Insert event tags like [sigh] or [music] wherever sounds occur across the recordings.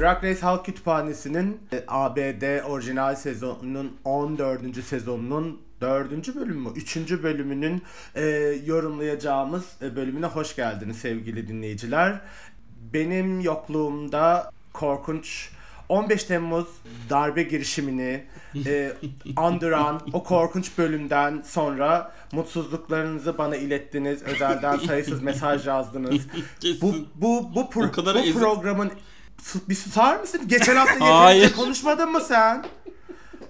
Drag Race Halk Kütüphanesi'nin e, ABD orijinal sezonunun 14. sezonunun 4. bölümü mü? 3. bölümünün e, yorumlayacağımız e, bölümüne hoş geldiniz sevgili dinleyiciler. Benim yokluğumda korkunç 15 Temmuz darbe girişimini e, [laughs] andıran o korkunç bölümden sonra mutsuzluklarınızı bana ilettiniz. Özelden sayısız mesaj yazdınız. [laughs] bu bu bu, pro- bu programın bir susar mısın? Geçen hafta [laughs] yeterince Hayır. konuşmadın mı sen?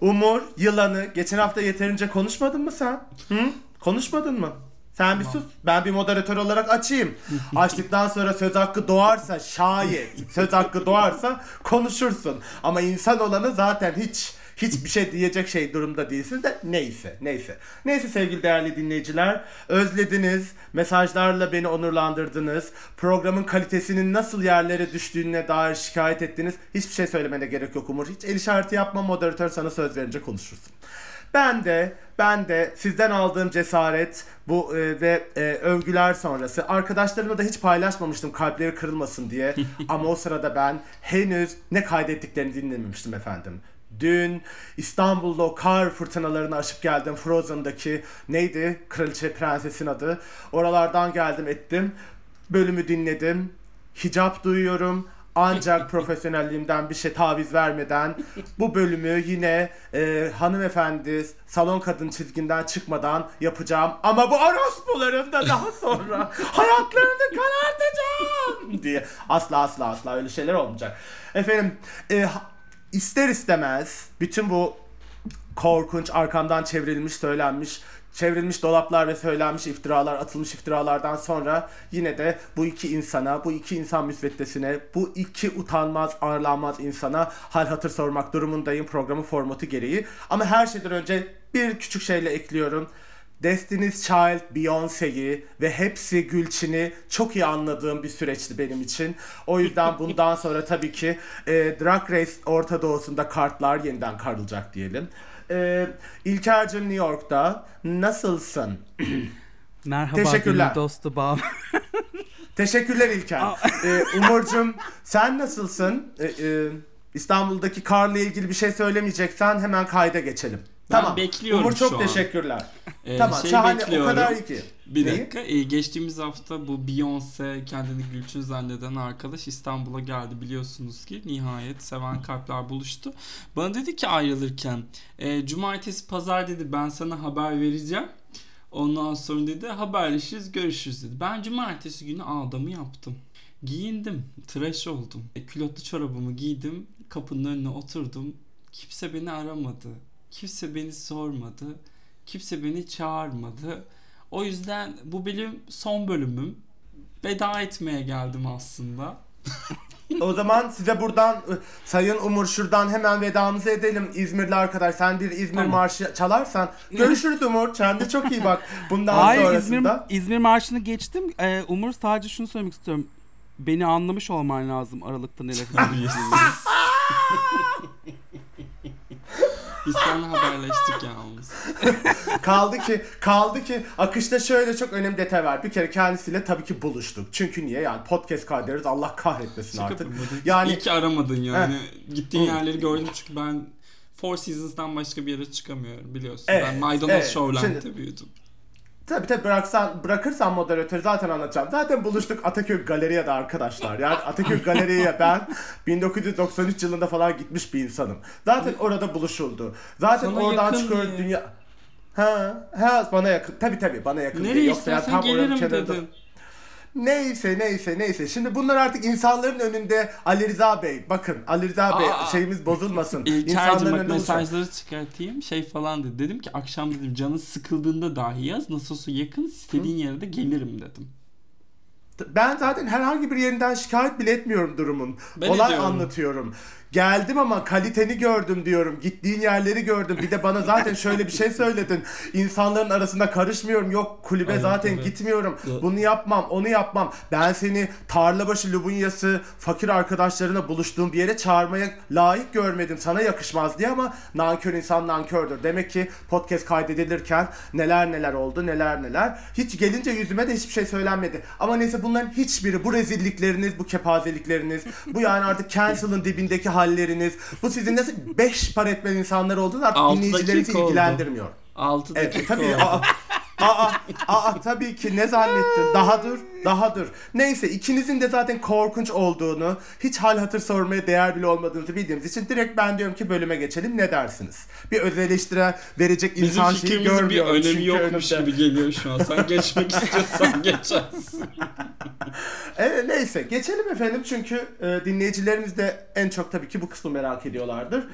Umur, yılanı geçen hafta yeterince konuşmadın mı sen? Hı? Konuşmadın mı? Sen bir sus. Ben bir moderatör olarak açayım. [laughs] Açtıktan sonra söz hakkı doğarsa şayet söz hakkı doğarsa konuşursun. Ama insan olanı zaten hiç hiçbir şey diyecek şey durumda değilsiniz de neyse neyse. Neyse sevgili değerli dinleyiciler özlediniz mesajlarla beni onurlandırdınız programın kalitesinin nasıl yerlere düştüğüne dair şikayet ettiniz hiçbir şey söylemene gerek yok Umur hiç el işareti yapma moderatör sana söz verince konuşursun. Ben de ben de sizden aldığım cesaret bu e, ve e, övgüler sonrası arkadaşlarımla da hiç paylaşmamıştım kalpleri kırılmasın diye [laughs] ama o sırada ben henüz ne kaydettiklerini dinlememiştim efendim. Dün İstanbul'da o kar fırtınalarını aşıp geldim. Frozen'daki neydi? Kraliçe Prenses'in adı. Oralardan geldim ettim. Bölümü dinledim. Hicap duyuyorum. Ancak [laughs] profesyonelliğimden bir şey taviz vermeden bu bölümü yine e, hanımefendi salon kadın çizginden çıkmadan yapacağım. Ama bu orospuların da daha [laughs] sonra hayatlarını karartacağım diye. Asla asla asla öyle şeyler olmayacak. Efendim e, ister istemez bütün bu korkunç arkamdan çevrilmiş söylenmiş çevrilmiş dolaplar ve söylenmiş iftiralar atılmış iftiralardan sonra yine de bu iki insana bu iki insan müsveddesine bu iki utanmaz arlanmaz insana hal hatır sormak durumundayım programın formatı gereği. Ama her şeyden önce bir küçük şeyle ekliyorum Destiny's Child, Beyoncé'yi ve hepsi Gülçin'i çok iyi anladığım bir süreçti benim için. O yüzden bundan [laughs] sonra tabii ki e, Drag Race Orta Doğu'sunda kartlar yeniden karılacak diyelim. E, İlker'cim New York'ta nasılsın? [clears throat] Merhaba Teşekkürler. dostu bağ. [laughs] Teşekkürler İlker. e, Umur'cum sen nasılsın? E, e, İstanbul'daki karla ilgili bir şey söylemeyeceksen hemen kayda geçelim. Ben tamam. bekliyorum Umur çok şu an. teşekkürler. [laughs] Ee, tamam şey şahane bekliyorum. o kadar iyi ki. Bir Neyi? dakika. Ee, geçtiğimiz hafta bu Beyoncé kendini Gülçin zanneden arkadaş İstanbul'a geldi biliyorsunuz ki. Nihayet seven kalpler buluştu. Bana dedi ki ayrılırken e, cumartesi pazar dedi ben sana haber vereceğim. Ondan sonra dedi haberleşiriz görüşürüz dedi. Ben cumartesi günü adamı yaptım. Giyindim. Tıraş oldum. E, külotlu çorabımı giydim. Kapının önüne oturdum. Kimse beni aramadı. Kimse beni sormadı. Kimse beni çağırmadı. O yüzden bu benim son bölümüm. Veda etmeye geldim aslında. [laughs] O zaman size buradan Sayın Umur şuradan hemen vedamızı edelim İzmirli arkadaş. Sen bir İzmir Tamam. marşı çalarsan görüşürüz Umur. Kendine çok iyi bak. Bundan Hayır sonrasında. İzmir, İzmir Marşı'nı geçtim. Ee, Umur sadece şunu söylemek istiyorum. Beni anlamış olman lazım Aralık'ta neler [laughs] hissettiğini. [laughs] Biz seninle haberleştik yalnız. [laughs] Kaldı ki kaldı ki akışta şöyle çok önemli detay var. Bir kere kendisiyle tabii ki buluştuk. Çünkü niye? Yani podcast kaydederiz. Allah kahretmesin Şaka artık. yapamadım. Yani İyi ki aramadın yani. Gittiğin Hı. yerleri gördüm çünkü ben Four Seasons'dan başka bir yere çıkamıyorum biliyorsun. Evet, ben Maydanoz evet. Showland'de büyüdüm. Tabii tabii bıraksan, bırakırsan moderatörü zaten anlatacağım. Zaten buluştuk Ataköy Galeri'ye arkadaşlar. Yani Ataköy [laughs] Galeri'ye ben 1993 yılında falan gitmiş bir insanım. Zaten orada buluşuldu. Zaten Sana oradan çıkıyor diye. dünya... Ha, ha bana yakın. Tabii tabii bana yakın. Nereye. Yoksa yani istersen tam oranın gelirim dedin. Neyse neyse neyse. Şimdi bunlar artık insanların önünde Ali Rıza Bey. Bakın Ali Rıza Bey Aa. şeyimiz bozulmasın. İlker'cim İnsanların bak mesajları çıkartayım şey falan dedi. Dedim ki akşam dedim canı sıkıldığında dahi yaz nasıl olsa yakın istediğin yere de gelirim dedim. Ben zaten herhangi bir yerinden şikayet bile etmiyorum durumun. Ben Olay ediyorum. anlatıyorum. Geldim ama kaliteni gördüm diyorum. Gittiğin yerleri gördüm. Bir de bana zaten şöyle bir şey söyledin. İnsanların arasında karışmıyorum. Yok kulübe Evet, zaten evet. gitmiyorum. Evet. Bunu yapmam, onu yapmam. Ben seni Tarlabaşı Lubunyası fakir arkadaşlarına buluştuğum bir yere çağırmaya layık görmedim. Sana yakışmaz diye ama nankör insan nankördür. Demek ki podcast kaydedilirken neler neler oldu, neler neler. Hiç gelince yüzüme de hiçbir şey söylenmedi. Ama neyse bunlar bunların hiçbiri bu rezillikleriniz, bu kepazelikleriniz, bu yani artık cancel'ın dibindeki halleriniz, bu sizin nasıl beş para etmez insanlar olduğunu artık Altı dinleyicilerinizi dakika oldu. ilgilendirmiyor. 6 Evet dakika tabii. oldu. Aa, aa, tabii ki ne zannettin? Daha dur, daha dur. Neyse ikinizin de zaten korkunç olduğunu, hiç hal hatır sormaya değer bile olmadığınızı bildiğimiz için direkt ben diyorum ki bölüme geçelim. Ne dersiniz? Bir öz eleştire verecek Bizim insan şeyi fikrimizin bir görmüyorum. önemi çünkü yokmuş önümde. gibi geliyor şu an. Sen geçmek istiyorsan [laughs] geçersin. Evet, neyse geçelim efendim çünkü e, dinleyicilerimiz de en çok tabii ki bu kısmı merak ediyorlardır.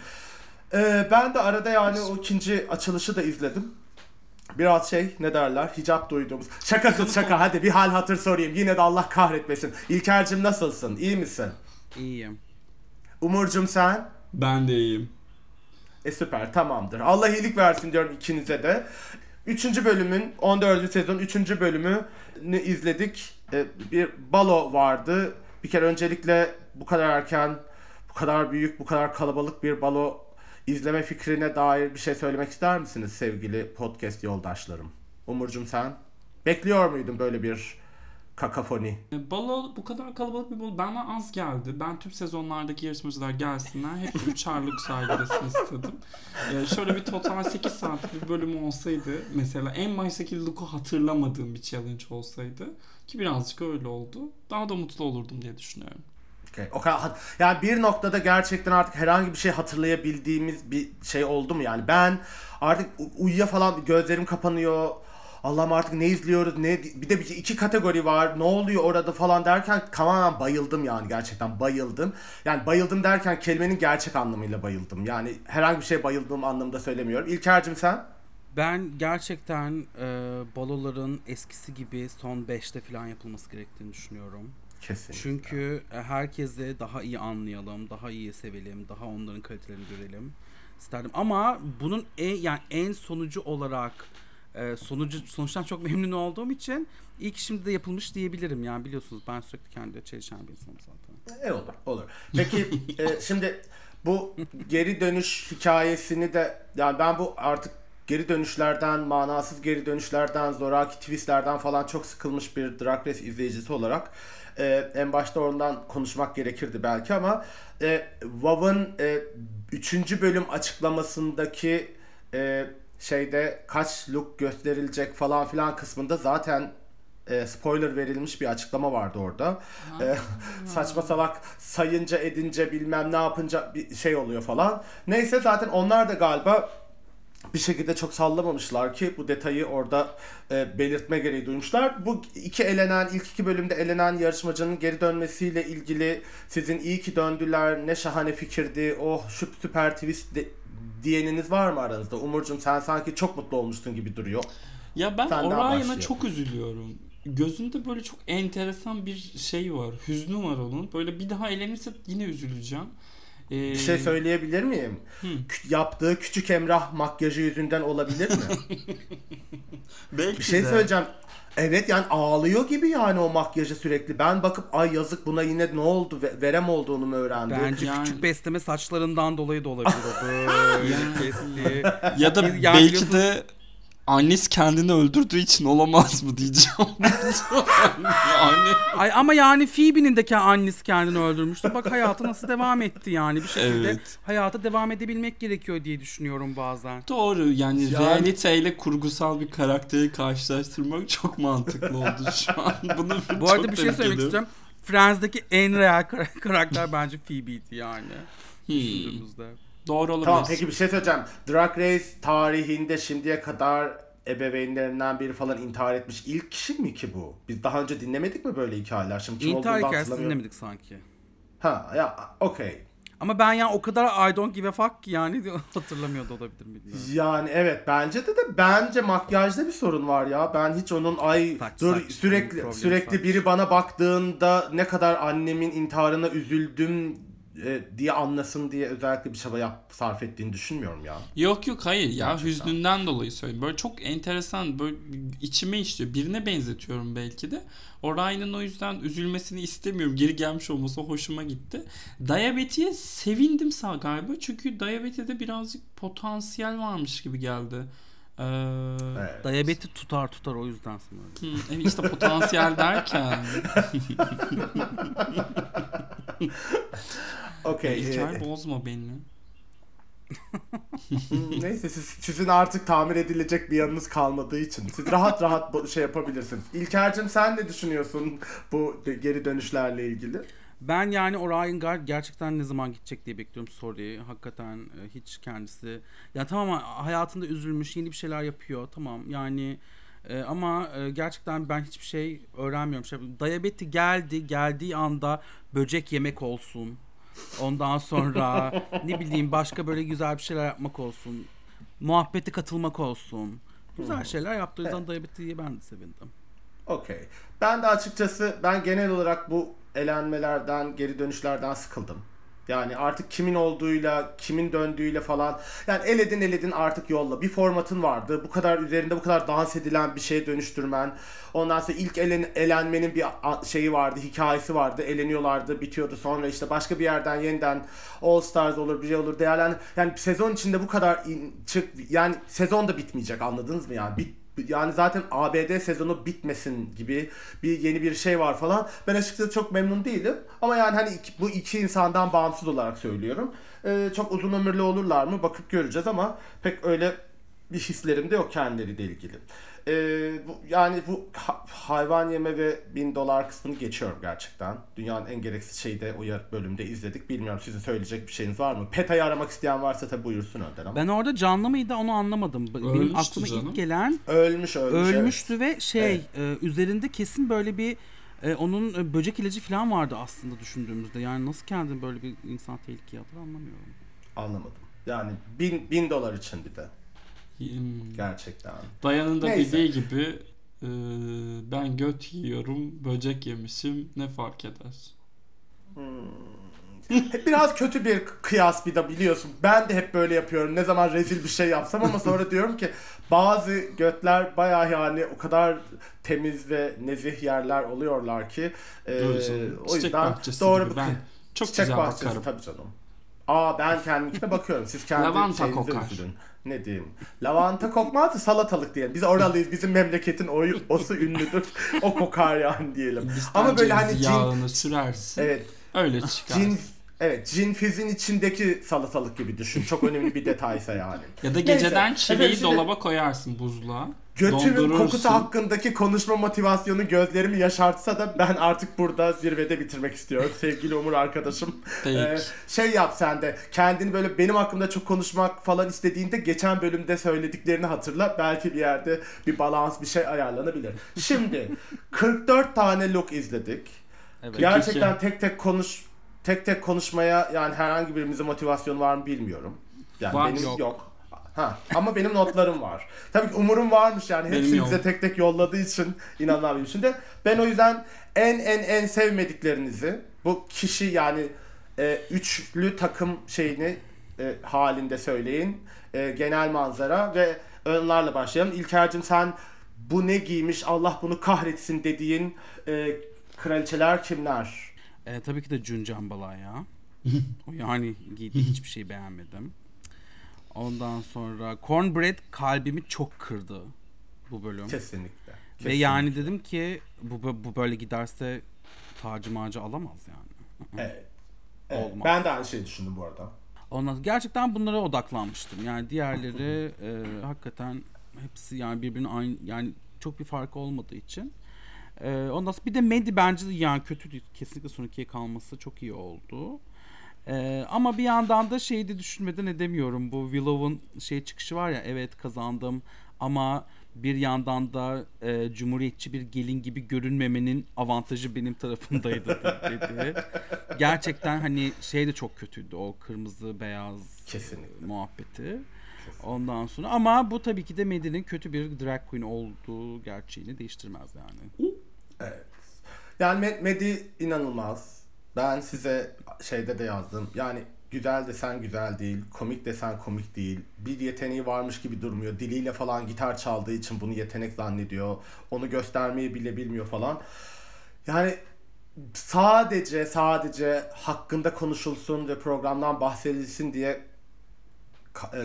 E, ben de arada yani o ikinci açılışı da izledim. Biraz şey ne derler hicap duyduğumuz. Şaka kız şaka hadi bir hal hatır sorayım yine de Allah kahretmesin. İlker'cim nasılsın iyi misin? İyiyim. Umurcum sen? Ben de iyiyim. E süper tamamdır. Allah iyilik versin diyorum ikinize de. Üçüncü bölümün 14. sezon 3. bölümünü izledik. E, bir balo vardı. Bir kere öncelikle bu kadar erken, bu kadar büyük, bu kadar kalabalık bir balo izleme fikrine dair bir şey söylemek ister misiniz sevgili podcast yoldaşlarım? Umurcum sen? Bekliyor muydun böyle bir kakafoni? E, Balo bu kadar kalabalık bir balo bana az geldi. Ben tüm sezonlardaki yarışmacılar gelsinler. Hep 3 ağırlık sergilesin istedim. E, şöyle bir total 8 saatlik bir bölüm olsaydı mesela en baştaki look'u hatırlamadığım bir challenge olsaydı ki birazcık öyle oldu. Daha da mutlu olurdum diye düşünüyorum. Okay. O kadar yani bir noktada gerçekten artık herhangi bir şey hatırlayabildiğimiz bir şey oldu mu yani ben artık uyuya falan gözlerim kapanıyor. Allah'ım artık ne izliyoruz ne bir de bir iki kategori var ne oluyor orada falan derken tamamen bayıldım yani gerçekten bayıldım. Yani bayıldım derken kelimenin gerçek anlamıyla bayıldım. Yani herhangi bir şey bayıldığım anlamda söylemiyorum. İlker'cim sen? Ben gerçekten e, baloların eskisi gibi son 5'te falan yapılması gerektiğini düşünüyorum. Kesin. Çünkü e, herkesi daha iyi anlayalım, daha iyi sevelim, daha onların kalitelerini görelim isterdim. Ama bunun en yani en sonucu olarak e, sonucu sonuçtan çok memnun olduğum için ilk şimdi de yapılmış diyebilirim. Yani biliyorsunuz ben sürekli kendi çelişen bir insanım zaten. E olur, olur. Peki e, şimdi bu geri dönüş hikayesini de yani ben bu artık geri dönüşlerden, manasız geri dönüşlerden, zoraki twistlerden falan çok sıkılmış bir Drag Race izleyicisi olarak e, en başta ondan konuşmak gerekirdi belki ama e, WoW'ın e, 3. bölüm açıklamasındaki e, şeyde kaç look gösterilecek falan filan kısmında zaten e, spoiler verilmiş bir açıklama vardı orada. E, [laughs] saçma salak sayınca edince bilmem ne yapınca bir şey oluyor falan. Neyse zaten onlar da galiba bir şekilde çok sallamamışlar ki bu detayı orada e, belirtme gereği duymuşlar. Bu iki elenen, ilk iki bölümde elenen yarışmacının geri dönmesiyle ilgili sizin iyi ki döndüler, ne şahane fikirdi, oh şu süper twist de- diyeniniz var mı aranızda? Umurcuğum sen sanki çok mutlu olmuşsun gibi duruyor. Ya ben Orion'a çok üzülüyorum. Gözünde böyle çok enteresan bir şey var. Hüznü var onun. Böyle bir daha elenirse yine üzüleceğim. Ee, Bir şey söyleyebilir miyim? Hı. Kü- yaptığı küçük Emrah makyajı yüzünden olabilir mi? [laughs] belki Bir şey de. söyleyeceğim. Evet yani ağlıyor gibi yani o makyajı sürekli. Ben bakıp ay yazık buna yine ne oldu ve- verem olduğunu mu öğrendi? Bence Yani- küçük besleme saçlarından dolayı da olabilir o [laughs] böyle kesti. Ya da Yani belki de annesi kendini öldürdüğü için olamaz mı diyeceğim. [laughs] yani Ay ama yani Phoebe'nin de annesi kendini öldürmüştü. Bak hayatı nasıl devam etti yani bir şekilde Evet. hayata devam edebilmek gerekiyor diye düşünüyorum bazen. doğru yani, Yani- realiteyle kurgusal bir karakteri karşılaştırmak çok mantıklı oldu şu an. Bunu [laughs] Bu arada bir şey söylemek istiyorum. Friends'deki en real kar- [laughs] karakter bence Phoebe'ydi yani. Hmm, Düşündüğümüzde. Doğru olabilir. Tamam peki bir şey söyleyeceğim. Drag Race tarihinde şimdiye kadar ebeveynlerinden biri falan intihar etmiş ilk kişi mi ki bu? Biz daha önce dinlemedik mi böyle hikayeler? Şimdi kim İntihar olduğunu da hatırlamıyorum. dinlemedik sanki. Ha ya okey. Ama ben yani o kadar I don't give a fuck ki yani [laughs] hatırlamıyor da olabilir bilmiyorum. Yani evet bence de de bence makyajda bir sorun var ya. Ben hiç onun ay Saç, dur saç, sürekli problem sürekli saç. biri bana baktığında ne kadar annemin intiharına üzüldüm e, diye anlasın diye özellikle bir çaba yap, sarf ettiğini düşünmüyorum ya. Yok yok hayır ya Gerçekten. hüznünden dolayı söylüyorum. Böyle çok enteresan böyle içime işliyor. Birine benzetiyorum belki de. Orion'un o yüzden üzülmesini istemiyorum. Geri gelmiş olması hoşuma gitti. Diabeti'ye sevindim sağ galiba. Çünkü Diabeti'de birazcık potansiyel varmış gibi geldi. Ee, Evet. Diyabeti tutar tutar o yüzden sanırım. işte potansiyel derken. [laughs] Okey. İlker e, bozma beni. Hmm, [laughs] Neyse siz, sizin artık tamir edilecek bir yanınız kalmadığı için siz rahat rahat şey yapabilirsiniz. İlker'cim sen ne düşünüyorsun bu geri dönüşlerle ilgili? Ben yani o Ryan Gard gerçekten ne zaman gidecek diye bekliyorum. Sorry. Hakikaten e, hiç kendisi. Ya tamam hayatında üzülmüş, yeni bir şeyler yapıyor. Tamam yani e, ama e, gerçekten ben hiçbir şey öğrenmiyorum. Şey, diyabeti geldi, geldiği anda böcek yemek olsun. Ondan sonra [laughs] ne bileyim başka böyle güzel bir şeyler yapmak olsun. Muhabbete katılmak olsun. Güzel şeyler yaptı. O yüzden diyabetiye ben de sevindim. Okey. Ben de açıkçası ben genel olarak bu elenmelerden, geri dönüşlerden sıkıldım. Yani artık kimin olduğuyla, kimin döndüğüyle falan. Yani eledin eledin artık yolla. Bir formatın vardı. Bu kadar üzerinde bu kadar dans edilen bir şeye dönüştürmen. Ondan sonra ilk elen, elenmenin bir şeyi vardı, hikayesi vardı. Eleniyorlardı, bitiyordu. Sonra işte başka bir yerden yeniden All Stars olur, bir şey olur değerlen. Yani sezon içinde bu kadar in- çık yani sezon da bitmeyecek anladınız mı yani? Bit, yani zaten ABD sezonu bitmesin gibi bir yeni bir şey var falan. Ben açıkçası çok memnun değilim. Ama yani hani iki- bu iki insandan bağımsız olarak söylüyorum. Ee, çok uzun ömürlü olurlar mı bakıp göreceğiz ama pek öyle bir hislerim de yok kendileriyle ilgili. Ee, bu, yani bu ha- hayvan yeme ve bin dolar kısmını geçiyorum gerçekten. Dünyanın en gereksiz şeyi de o yar- bölümde izledik. Bilmiyorum sizin söyleyecek bir şeyiniz var mı? PETA'yı aramak isteyen varsa tabi buyursun önden ama. Ben orada canlı mıydı onu anlamadım. Benim Ölmüştü aklıma canım. ilk gelen Ölmüş ölmüş. ölmüştü ve şey e, üzerinde kesin böyle bir e, onun e, böcek ilacı falan vardı aslında düşündüğümüzde. Yani nasıl kendini böyle bir insan tehlikeye atır anlamıyorum. evet. Anlamadım. Yani bin, bin dolar için bir de. Hmm. Gerçekten. Dayan'ın da Neyse. dediği gibi e, ben göt yiyorum, böcek yemişim ne fark eder? [laughs] Biraz kötü bir kıyas bir de biliyorsun. Ben de hep böyle yapıyorum. Ne zaman rezil bir şey yapsam ama sonra [laughs] diyorum ki bazı götler bayağı yani o kadar temiz ve nezih yerler oluyorlar ki e, Doğru o yüzden doğru gibi bir ben çok çiçek güzel bahçesi bakarım. tabii canım. Aa ben kendimkine bakıyorum. Siz [laughs] kendi Lavanta kokar. üzülün. Ne diyeyim? Lavanta kokmaz da salatalık diyelim. Biz oralıyız. Bizim memleketin oyu, osu ünlüdür. o kokar yani diyelim. Hindistan Ama böyle hani cin, sürersin. evet Öyle çıkar. Cin, evet, cinfizin içindeki salatalık gibi düşün. Çok önemli bir detaysa yani. Ya da Neyse, geceden çileği efendim şimdi- dolaba koyarsın buzluğa. Götümün Dondurursun. kokusu hakkındaki konuşma motivasyonu gözlerimi yaşartsa da ben artık burada zirvede bitirmek istiyorum [laughs] sevgili Umur arkadaşım. Peki. Ee, şey yap sen de kendini böyle benim hakkımda çok konuşmak falan istediğinde geçen bölümde söylediklerini hatırla. Belki bir yerde bir balans bir şey ayarlanabilir. Şimdi [laughs] 44 tane look izledik. Evet. Gerçekten tek tek konuş tek tek konuşmaya yani herhangi birimizin motivasyonu var mı bilmiyorum. Yani Var. benim Yok. yok. Ha ama benim notlarım var. Tabii ki Umur'un varmış yani Benim hepsini yok. bize tek tek yolladığı için inanamıyorum. Şimdi ben o yüzden en en en sevmediklerinizi bu kişi yani e, üçlü takım şeyini e, halinde söyleyin. E, genel manzara ve onlarla başlayalım. İlker'cim sen bu ne giymiş Allah bunu kahretsin dediğin e, kraliçeler kimler? E, tabii ki de Jun Jambala ya. [laughs] o yani giydiği hiçbir şey beğenmedim. Ondan sonra Cornbread kalbimi çok kırdı bu bölüm. Kesinlikle. Ve Kesinlikle. yani dedim ki bu, bu böyle giderse tacı macı alamaz yani. Evet. Evet, Olmaz. Ben de aynı şeyi düşündüm bu arada. Ondan gerçekten bunlara odaklanmıştım. Yani diğerleri e, hakikaten hepsi yani birbirine aynı yani çok bir fark olmadığı için. E, ondan sonra bir de Medi bence de yani kötü değil. Kesinlikle son ikiye kalması çok iyi oldu. E, ama bir yandan da şeyi de düşünmeden edemiyorum. Bu Willow'un şey çıkışı var ya evet kazandım ama bir yandan da e, cumhuriyetçi bir gelin gibi görünmemenin avantajı benim tarafımdaydı [laughs] dedi. Gerçekten hani şey de çok kötüydü o kırmızı beyaz Kesinlikle. muhabbeti. Ondan sonra ama bu tabii ki de Medi'nin kötü bir drag queen olduğu gerçeğini değiştirmez yani. Evet. Yani Med- Medi inanılmaz. Ben size şeyde de yazdım. Yani güzel desen güzel değil, komik desen komik değil. Bir yeteneği varmış gibi durmuyor. Diliyle falan gitar çaldığı için bunu yetenek zannediyor. Onu göstermeyi bile bilmiyor falan. Yani sadece sadece hakkında konuşulsun ve programdan bahsedilsin diye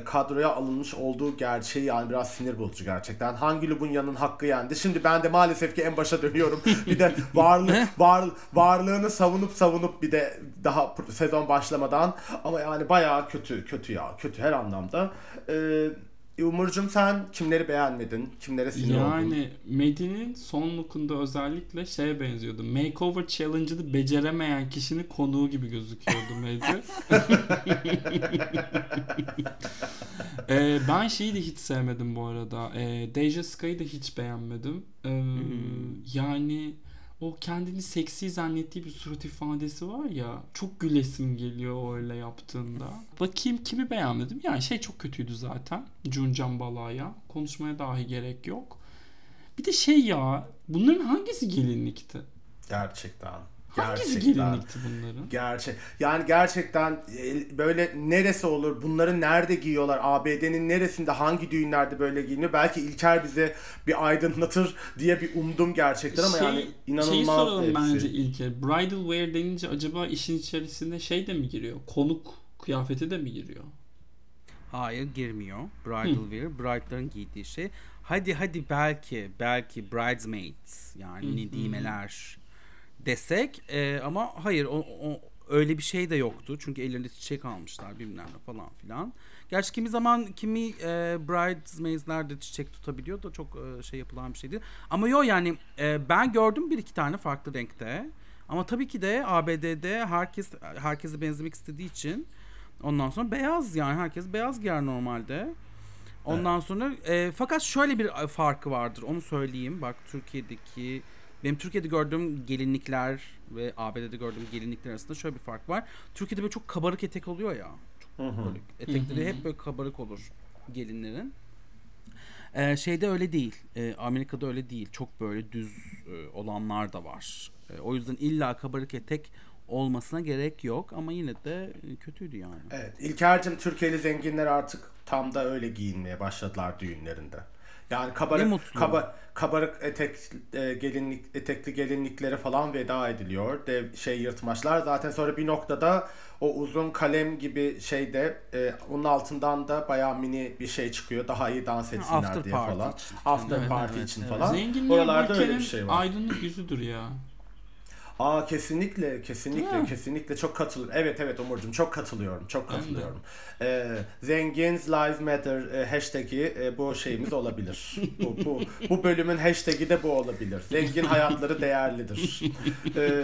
kadroya alınmış olduğu gerçeği yani biraz sinir bozucu gerçekten. Hangi Lubunya'nın hakkı yendi? Şimdi ben de maalesef ki en başa dönüyorum. Bir de [laughs] varlık var, varlığını savunup savunup bir de daha sezon başlamadan ama yani bayağı kötü kötü ya kötü her anlamda. Ee, Umurcum sen kimleri beğenmedin? Kimlere sinir oldun? Yani Medi'nin son lookunda özellikle şeye benziyordu. Makeover Challenge'ını beceremeyen kişinin konuğu gibi gözüküyordu Medi. [laughs] Ee, ben şeyi de hiç sevmedim bu arada. Ee, Deja Sky'ı da hiç beğenmedim. Ee, Yani o kendini seksi zannettiği bir surat ifadesi var ya çok gülesim geliyor öyle yaptığında. Bakayım kimi beğenmedim. Yani şey çok kötüydü zaten. Cuncan Bala'ya. Konuşmaya dahi gerek yok. Bir de şey ya bunların hangisi gelinlikti? Gerçekten. Hangisi gelinlikti bunların? Gerçek. Yani gerçekten e, böyle neresi olur? Bunları nerede giyiyorlar? ABD'nin neresinde hangi düğünlerde böyle giyiniyor? Belki İlker bize bir aydınlatır diye bir umdum gerçekten ama yani şeyi inanılmaz soralım hepsi. bence ilke. Bridal wear denince acaba işin içerisinde şey de mi giriyor? Konuk kıyafeti de mi giriyor? Hayır girmiyor. Bridal wear. Bride'ların giydiği şey. Hadi hadi belki belki bridesmaids yani nedimeler desek e, ama hayır o, o öyle bir şey de yoktu. Çünkü ellerinde çiçek almışlar bilmem ne falan filan. Gerçi kimi zaman kimi e, bridesmaids'ler de çiçek tutabiliyor da çok e, şey yapılan bir şey değil. Ama yo yani e, ben gördüm bir iki tane farklı renkte. Ama tabii ki de ABD'de herkes herkese benzemek istediği için ondan sonra beyaz yani herkes beyaz giyer normalde. Ondan sonra e, fakat şöyle bir farkı vardır onu söyleyeyim. Bak Türkiye'deki benim Türkiye'de gördüğüm gelinlikler ve ABD'de gördüğüm gelinlikler arasında şöyle bir fark var. Türkiye'de böyle çok kabarık etek oluyor ya. Hı hı. Böyle etekleri hep böyle kabarık olur gelinlerin. Ee, şeyde öyle değil. Ee, Amerika'da öyle değil. Çok böyle düz e, olanlar da var. Ee, o yüzden illa kabarık etek olmasına gerek yok ama yine de e, kötüydü yani. Evet. İlker'cim Türkiye'li zenginler artık tam da öyle giyinmeye başladılar düğünlerinde. Yani Ne kabarık mutlu. kaba, kabarık etek e, gelinlik etekli gelinliklere falan veda ediliyor. Dev şey yırtmaçlar. Zaten sonra bir noktada o uzun kalem gibi şeyde e, onun altından da bayağı mini bir şey çıkıyor. Daha iyi dans etsinler after diye party falan. için. After Evet, party evet, için evet. falan. Zenginler Oralarda öyle bir şey var. aydınlık yüzüdür ya. Aa kesinlikle kesinlikle mi? kesinlikle çok katılıyorum. Evet evet Umurcuğum çok katılıyorum. Çok katılıyorum. Ee, Zengins Lives Matter e, hashtag'i e, bu şeyimiz olabilir. bu, bu, bu bölümün hashtag'i de bu olabilir. Zengin hayatları değerlidir. Ee,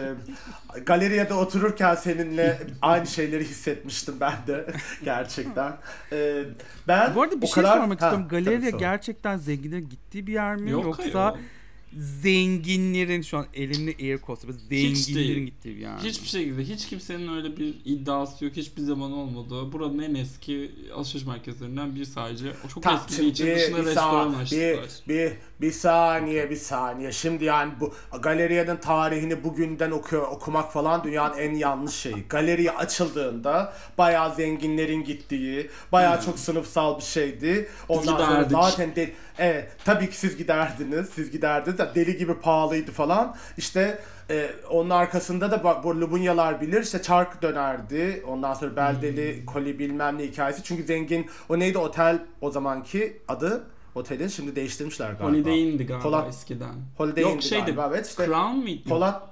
galeriyede otururken seninle aynı şeyleri hissetmiştim ben de [laughs] gerçekten. Ee, ben Bu arada bir o şey kadar- sormak Ha, istiyorum. Galeriye gerçekten zenginlerin gittiği bir yer mi Yok yoksa hayır. Zenginlerin şu an elimle air Hiç zenginlerin değil. gittiği bir yer? Hiçbir şekilde hiç kimsenin öyle bir iddiası yok. Hiçbir zaman olmadı. Buranın en eski alışveriş merkezlerinden biri sadece. O çok Tamam, eski bir için dışına bir, restoran açtılar. bir, bir, bir saniye bir saniye. Şimdi yani bu galeriyenin tarihini bugünden okuyor, okumak falan dünyanın en yanlış şeyi. Galeriye açıldığında bayağı zenginlerin gittiği, bayağı çok sınıfsal bir şeydi. Ondan sonra giderdik. zaten de, evet, tabii ki siz giderdiniz. Siz giderdiniz de deli gibi pahalıydı falan. İşte e, onun arkasında da bak bu Lubunyalar bilir işte çark dönerdi. Ondan sonra beldeli koli bilmem ne hikayesi. Çünkü zengin o neydi otel o zamanki adı otelin şimdi değiştirmişler galiba. Holiday Inn'di galiba Polat- eskiden. Holiday Yok şeydi. galiba, evet işte. Crown mıydı? Polat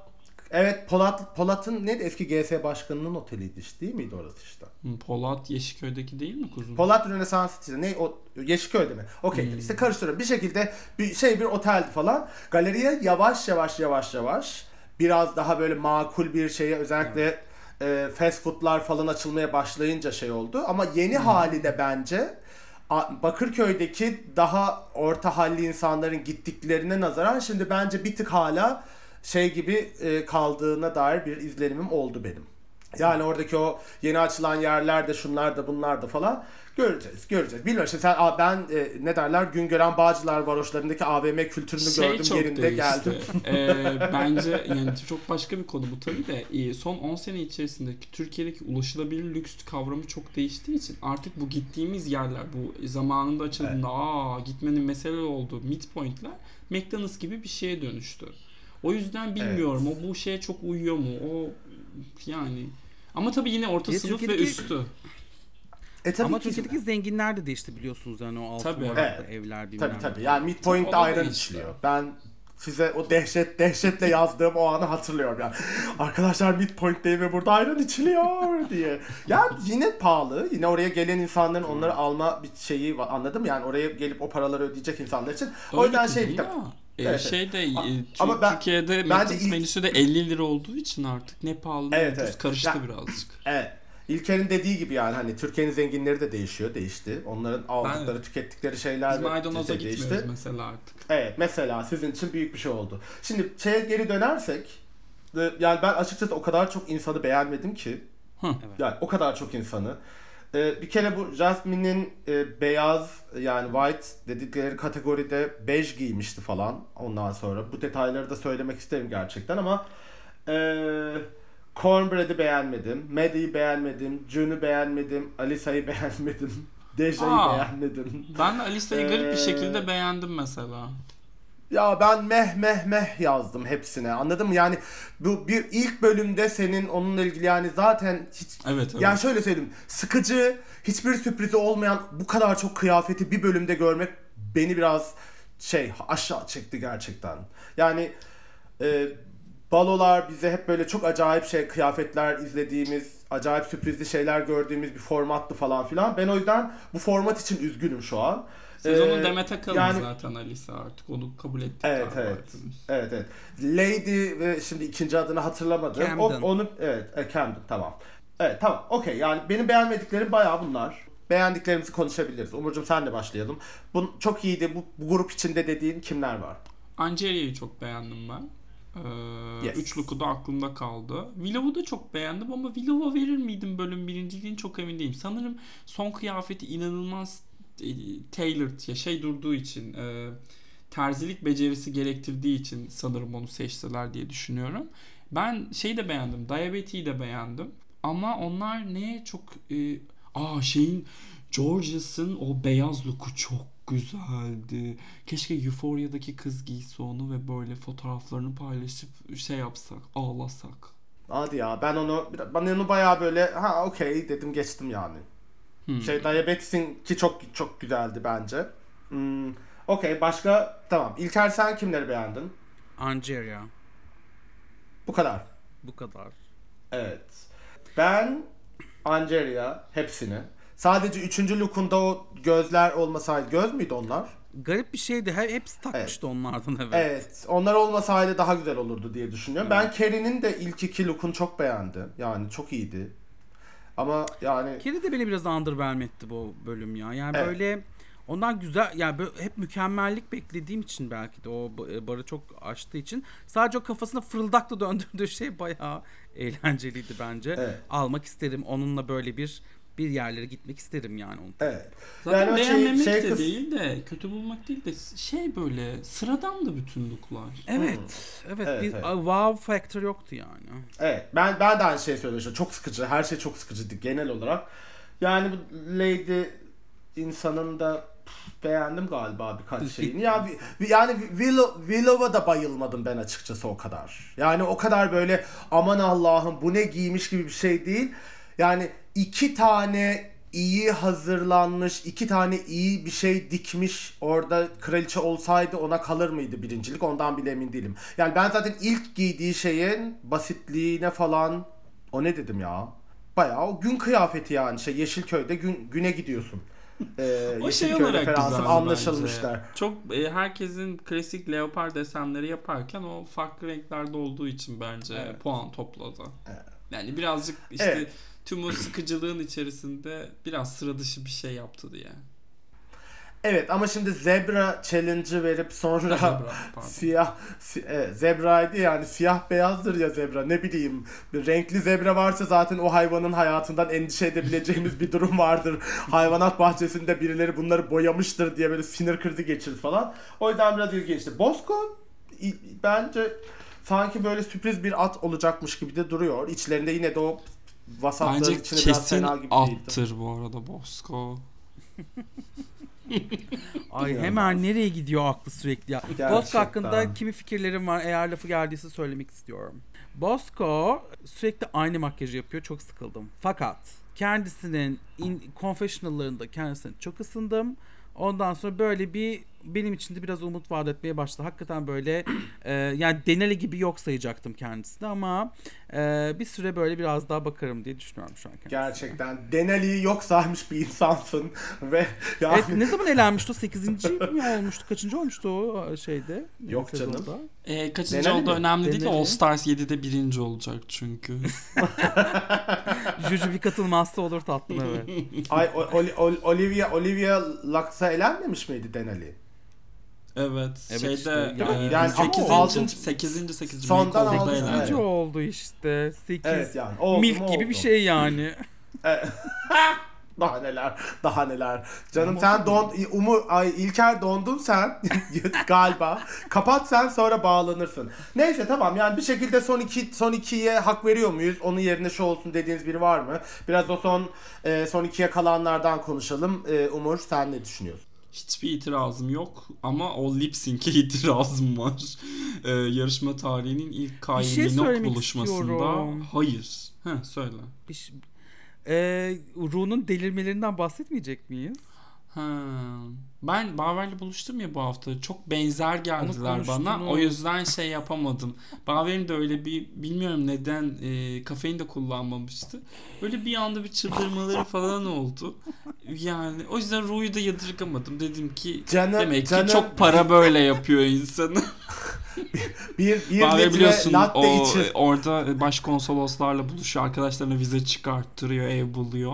Evet Polat Polat'ın neydi eski GS başkanının oteliydi işte değil miydi orası işte? Polat Yeşilköy'deki değil mi kuzum? Polat Rönesans City'de ne o Yeşilköy'de mi? Okey Hmm. işte karıştırıyorum. Bir şekilde bir şey bir oteldi falan. Galeriye yavaş yavaş yavaş yavaş biraz daha böyle makul bir şeye özellikle e, fast foodlar falan açılmaya başlayınca şey oldu. Ama yeni Hmm. hali de bence Bakırköy'deki daha orta halli insanların gittiklerine nazaran şimdi bence bir tık hala şey gibi e, kaldığına dair bir izlenimim oldu benim. Yani oradaki o yeni açılan yerlerde şunlar da bunlar da falan göreceğiz göreceğiz. Bilmiyorum işte sen ben e, ne derler Güngören Bağcılar varoşlarındaki AVM kültürünü şey gördüm yerinde değişti. geldim. [laughs] Ee, bence yani çok başka bir konu bu tabii de e, son 10 sene içerisindeki Türkiye'deki ulaşılabilir lüks kavramı çok değiştiği için artık bu gittiğimiz yerler bu zamanında açıldığında aa gitmenin mesele olduğu midpointler McDonald's gibi bir şeye dönüştü. O yüzden bilmiyorum o bu şeye çok uyuyor mu? O yani ama tabii yine orta Ya sınıf ve üstü. E tabii Ama ki. Türkiye'deki zenginler de değişti biliyorsunuz yani o altın Tabii. Evet. evler bilmem Tabii tabii. Yani midpoint'te ayran içiliyor. Ben size o dehşet dehşetle yazdığım o anı hatırlıyorum yani. Arkadaşlar midpoint'teyim ve burada ayran içiliyor diye. Ya yine pahalı. Yine oraya gelen insanların onları alma bir şeyi. Anladım yani oraya gelip o paraları ödeyecek insanlar için. o Öyle yüzden şey bir tabii. ama, e, Evet, evet. şeyde e, A- Tü- ama ben- Türkiye'de bence McDonald's ilk- menüsü de 50 lira olduğu için artık ne pahalı ne Evet, evet. karıştı Ya- birazcık. [laughs] Evet. İlker'in dediği gibi yani hani Türkiye'nin zenginleri de değişiyor, değişti. Onların aldıkları, Ben- tükettikleri şeyler Biz de maydanoza de gitmiyoruz mesela artık. Evet mesela sizin için büyük bir şey oldu. Şimdi şeye geri dönersek e, yani ben açıkçası o kadar çok insanı beğenmedim ki. Hı. Evet. Yani o kadar çok insanı. E, Bir kere bu Jasmine'in e, beyaz yani white dedikleri kategoride bej giymişti falan ondan sonra. Bu detayları da söylemek isterim gerçekten ama e, Cornbread'i beğenmedim. Maddie'yi beğenmedim. June'u beğenmedim. Alisa'yı [laughs] beğenmedim. Deja'yı Aa. beğenmedim. Ben de Alisa'yı garip bir Ee, şekilde beğendim mesela. Ya ben meh meh meh yazdım hepsine. Anladın mı? Yani bu bir ilk bölümde senin onunla ilgili yani zaten hiç Evet evet. yani şöyle söyleyeyim. Sıkıcı, hiçbir sürprizi olmayan bu kadar çok kıyafeti bir bölümde görmek beni biraz şey aşağı çekti gerçekten. Yani e, balolar bize hep böyle çok acayip şey kıyafetler izlediğimiz, acayip sürprizli şeyler gördüğümüz bir formattı falan filan. Ben o yüzden bu format için üzgünüm şu an. Sezonun Ee, Demet Akalın yani- zaten Alisa artık onu kabul ettik. Evet evet. hepimiz. Evet evet. Lady ve şimdi ikinci adını hatırlamadım. O, Camden. onu evet e, Camden tamam. Evet tamam okey yani benim beğenmediklerim bayağı bunlar. Beğendiklerimizi konuşabiliriz. Umurcuğum senle başlayalım. Bu çok iyiydi. Bu, bu grup içinde dediğin kimler var? Angelia'yı çok beğendim ben. Ee, Yes. Üç Look'u da aklımda kaldı. Willow'u da çok beğendim ama Willow'a verir miydim bölüm birinciliğini çok emin değilim. Sanırım son kıyafeti inanılmaz tailored ya şey durduğu için e, terzilik becerisi gerektirdiği için sanırım onu seçtiler diye düşünüyorum. Ben şeyi de beğendim. Diabeti'yi de beğendim. Ama onlar neye çok e, aa şeyin George's'ın o beyaz look'u çok güzeldi. Keşke Euphoria'daki kız giyse onu ve böyle fotoğraflarını paylaşıp şey yapsak, ağlasak. Hadi ya ben onu ben onu bayağı böyle ha okey dedim geçtim yani. Hmm. Şey Diabetes'in ki çok çok güzeldi bence. Hmm, okey başka tamam. İlker sen kimleri beğendin? Angeria. Bu kadar. Bu kadar. Evet. Ben Angeria hepsini. Sadece üçüncü lookunda o gözler olmasaydı göz müydü onlar? Garip bir şeydi. He- Hepsi takmıştı onlardan evet. Evet. Onlar olmasaydı daha güzel olurdu diye düşünüyorum. Ben Carrie'nin de ilk iki look'unu çok beğendim. Yani çok iyiydi. Ama yani Keri de beni biraz underwhelmetti bu bölüm ya. Yani Evet. böyle ondan güzel yani böyle hep mükemmellik beklediğim için belki de o ba- barı çok aştığı için sadece o kafasına fırıldakla [laughs] döndürdüğü şey bayağı eğlenceliydi bence. Evet. Almak isterim. Onunla böyle bir bir yerlere gitmek isterim yani onu. evet. Zaten Yani o şey- beğenmemek şey de kız- değil de, kötü bulmak değil de şey böyle sıradan da bütün looklar. Evet. Evet. Evet, bir evet. wow factor yoktu yani. Evet. Ben ben de aynı şeyi söylüyorum. Çok sıkıcı. Her şey çok sıkıcıydı genel olarak. Yani bu Lady insanın da beğendim galiba birkaç şeyini. Ya vi- yani Willow, Willow'a da bayılmadım ben açıkçası o kadar. Yani o kadar böyle aman Allah'ım bu ne giymiş gibi bir şey değil. Yani iki tane iyi hazırlanmış, iki tane iyi bir şey dikmiş orada kraliçe olsaydı ona kalır mıydı birincilik ondan bile emin değilim. Yani ben zaten ilk giydiği şeyin basitliğine falan o ne dedim ya? Bayağı o gün kıyafeti yani şey Yeşilköy'de gün, güne gidiyorsun. [laughs] Ee, O şey olarak referansım güzeldi anlaşılmışlar. bence. Çok e, herkesin klasik leopar desenleri yaparken o farklı renklerde olduğu için bence Evet. puan topladı. Evet. Yani birazcık işte Evet. Tüm o sıkıcılığın içerisinde biraz sıra dışı bir şey yaptı diye. Evet ama şimdi zebra challenge'ı verip sonra Zebra, pardon. siyah si- evet, zebraydı yani siyah beyazdır ya zebra ne bileyim bir renkli zebra varsa zaten o hayvanın hayatından endişe edebileceğimiz bir durum vardır. [laughs] Hayvanat bahçesinde birileri bunları boyamıştır diye böyle sinir krizi geçirir falan. O yüzden biraz ilginçti. Bosco bence sanki böyle sürpriz bir at olacakmış gibi de duruyor. İçlerinde yine de o vasatlığın Bence kesin değildi. attır bu arada Bosco. [laughs] Ay hemen nereye gidiyor aklı sürekli ya. Gerçekten. Bosco hakkında kimi fikirlerim var eğer lafı geldiyse söylemek istiyorum. Bosco sürekli aynı makyajı yapıyor çok sıkıldım. Fakat kendisinin in, confessional'larında kendisine çok ısındım. Ondan sonra böyle bir benim için de biraz umut vaat etmeye başladı. Hakikaten böyle [clears throat] e, yani Deneli gibi yok sayacaktım kendisini ama e, bir süre böyle biraz daha bakarım diye düşünüyorum şu an kendisine. Gerçekten Denali'yi yok saymış bir insansın [laughs] ve yani Evet, ne zaman elenmişti o? 8. mi olmuştu? Kaçıncı olmuştu o şeyde? Yok canım. sezonda? E, kaçıncı Deneli oldu mi? önemli değil. Deneli. All Stars 7'de birinci olacak çünkü. [laughs] Juju bir katılmazsa olur tatlım evet. Ay, o- Oli- Ol- Olivia Olivia Lux'a elenmemiş miydi Denali? Evet. Evet şeyde işte, yani, yani- Yani ama o 8. altıncı- 8. 8. Sondan Sondan altıncı, eğlendi. evet. Kaçıncı oldu işte. 8. Evet yani. Oldu Milk mu gibi oldu. bir şey yani. Evet. [laughs] daha neler, daha neler. Canım sen don, Umur, ay İlker dondun sen [laughs] galiba. Kapat sen sonra bağlanırsın. Neyse tamam yani bir şekilde son iki son ikiye hak veriyor muyuz? Onun yerine şu olsun dediğiniz biri var mı? Biraz o son e, son ikiye kalanlardan konuşalım. E, Umur sen ne düşünüyorsun? Hiçbir itirazım yok ama o lip sync'e [laughs] itirazım var. Ee, yarışma tarihinin ilk Kylie şey Minogue buluşmasında. istiyorum. Hayır. Heh, söyle. Bir şey- Ee, Ru'nun delirmelerinden bahsetmeyecek miyiz? Ha. Ben Baver'le buluştum ya bu hafta. Çok benzer geldiler bana. O yüzden şey yapamadım. Baver'in de öyle bir bilmiyorum neden e, kafein de kullanmamıştı. Böyle bir anda bir çıldırmaları [laughs] falan oldu. Yani o yüzden Ru'yu da yadırgamadım. Dedim ki Canım, demek canım, ki çok para böyle yapıyor insanı. [laughs] bir, bir Baver biliyorsun latte o için. orada başkonsoloslarla buluşuyor. Arkadaşlarına vize çıkarttırıyor, ev buluyor.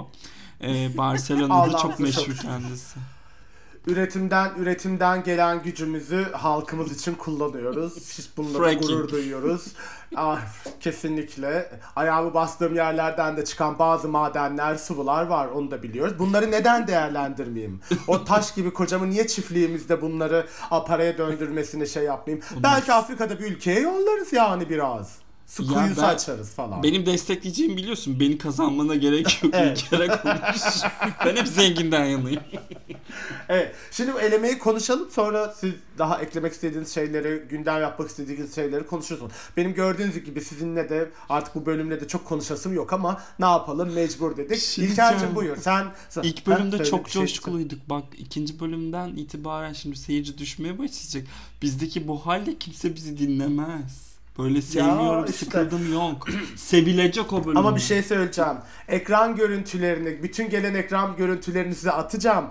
Ee, Barcelona'da çok meşhur kendisi. Üretimden üretimden gelen gücümüzü halkımız için kullanıyoruz. Da Fracking. gurur duyuyoruz. Ah, kesinlikle. Ayağımı bastığım yerlerden de çıkan bazı madenler, sıvılar var. Onu da biliyoruz. Bunları neden değerlendirmeyeyim? O taş gibi kocamı niye çiftliğimizde bunları a, paraya döndürmesine şey yapmayayım? Belki Afrika'da bir ülkeye yollarız yani biraz. Kuyusu ben- açarız falan. Benim destekleyeceğim biliyorsun. Beni kazanmana gerek yok. [laughs] Evet. Bir kere konuş. ben hep zenginden yanayım. [laughs] Evet. Şimdi bu elemeyi konuşalım. Sonra siz daha eklemek istediğiniz şeyleri, gündem yapmak istediğiniz şeyleri konuşursunuz. Benim gördüğünüz gibi sizinle de artık bu bölümle de çok konuşasım yok ama ne yapalım mecbur dedik. şey İlker'cim buyur. Sen İlk Ha, bölümde söyle çok bir şey. coşkuluyduk. Bak ikinci bölümden itibaren şimdi seyirci düşmeye başlayacak. Bizdeki bu halde kimse bizi dinlemez. Böyle sevmiyorum, işte. sıkıldım yok. Sevilecek o bölüm. Ama bir şey söyleyeceğim. Ekran görüntülerini, bütün gelen ekran görüntülerini size atacağım.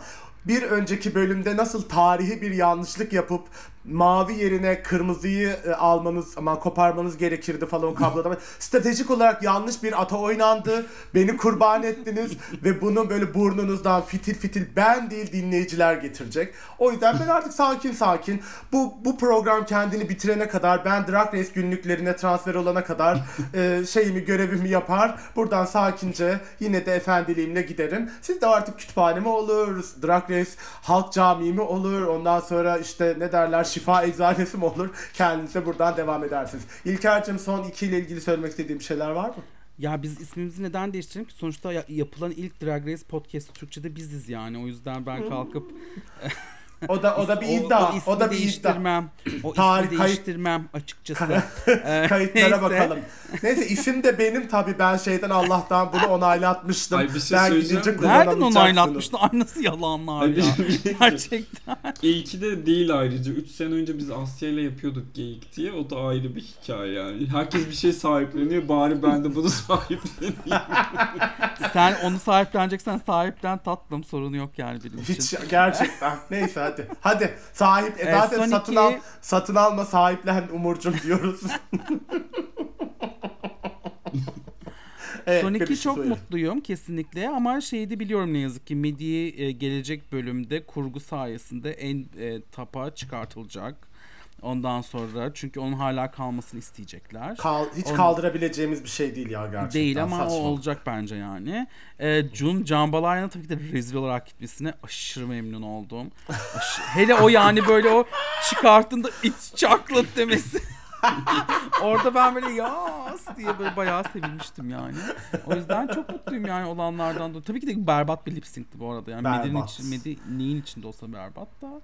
Bir önceki bölümde nasıl tarihi bir yanlışlık yapıp mavi yerine kırmızıyı e, almanız ama koparmanız gerekirdi falan o kablodan. [laughs] Stratejik olarak yanlış bir ata oynandı. Beni kurban ettiniz [laughs] ve bunu böyle burnunuzdan fitil fitil ben değil dinleyiciler getirecek. O yüzden ben artık sakin sakin bu bu program kendini bitirene kadar ben Drag Race günlüklerine transfer olana kadar [laughs] e, şeyimi görevimi yapar. Buradan sakince yine de efendiliğimle giderim. Siz de artık kütüphane mi olur, Drag Race halk camii mi olur, ondan sonra işte ne derler şifa eczanesi mi olur? Kendinize buradan devam edersiniz. İlker'cim son iki ile ilgili söylemek istediğim şeyler var mı? Ya biz ismimizi neden değiştirelim ki? Sonuçta ya- yapılan ilk Drag Race podcast Türkçe'de biziz yani. O yüzden ben kalkıp [laughs] O da o da bir iddia. O, ismi da bir iddia. değiştirmem. O Tarih, ismi değiştirmem açıkçası. [laughs] Ee, [laughs] Kayıtlara bakalım. Neyse isim de benim tabii ben şeyden Allah'tan bunu onaylatmıştım. Ay, bir şey ben gidince de. Nereden onaylatmıştın? Ay nasıl yalanlar ya. Gerçekten. İyi de değil ayrıca. 3 sene önce biz Asya ile yapıyorduk geyik diye. O da ayrı bir hikaye yani. Herkes bir şey sahipleniyor. Bari ben de bunu [laughs] sahipleneyim. Sen onu sahipleneceksen sahiplen tatlım sorunu yok yani benim için. Hiç gerçekten. Neyse hadi. Hadi sahip. E, zaten son satın al satın alma sahiplen Umurcum diyoruz. [laughs] evet, Son iki çok mutluyum kesinlikle ama şeyi de biliyorum ne yazık ki Medi'yi e, gelecek bölümde kurgu sayesinde en e, tapa çıkartılacak. Ondan sonra çünkü onun hala kalmasını isteyecekler. Kal, hiç On- kaldırabileceğimiz bir şey değil ya gerçekten. Değil ama saçma. o olacak bence yani. E, Jun Jambalaya'nın tabii ki de rezil olarak gitmesine aşırı memnun oldum. [laughs] Hele o yani böyle o çıkarttığında it's chocolate demesi. [laughs] Orada ben böyle yas diye böyle bayağı sevinmiştim yani. O yüzden çok mutluyum yani olanlardan da. Tabii ki de berbat bir lip sync'ti bu arada. Yani Medi'nin için, Medi neyin içinde olsa berbat da.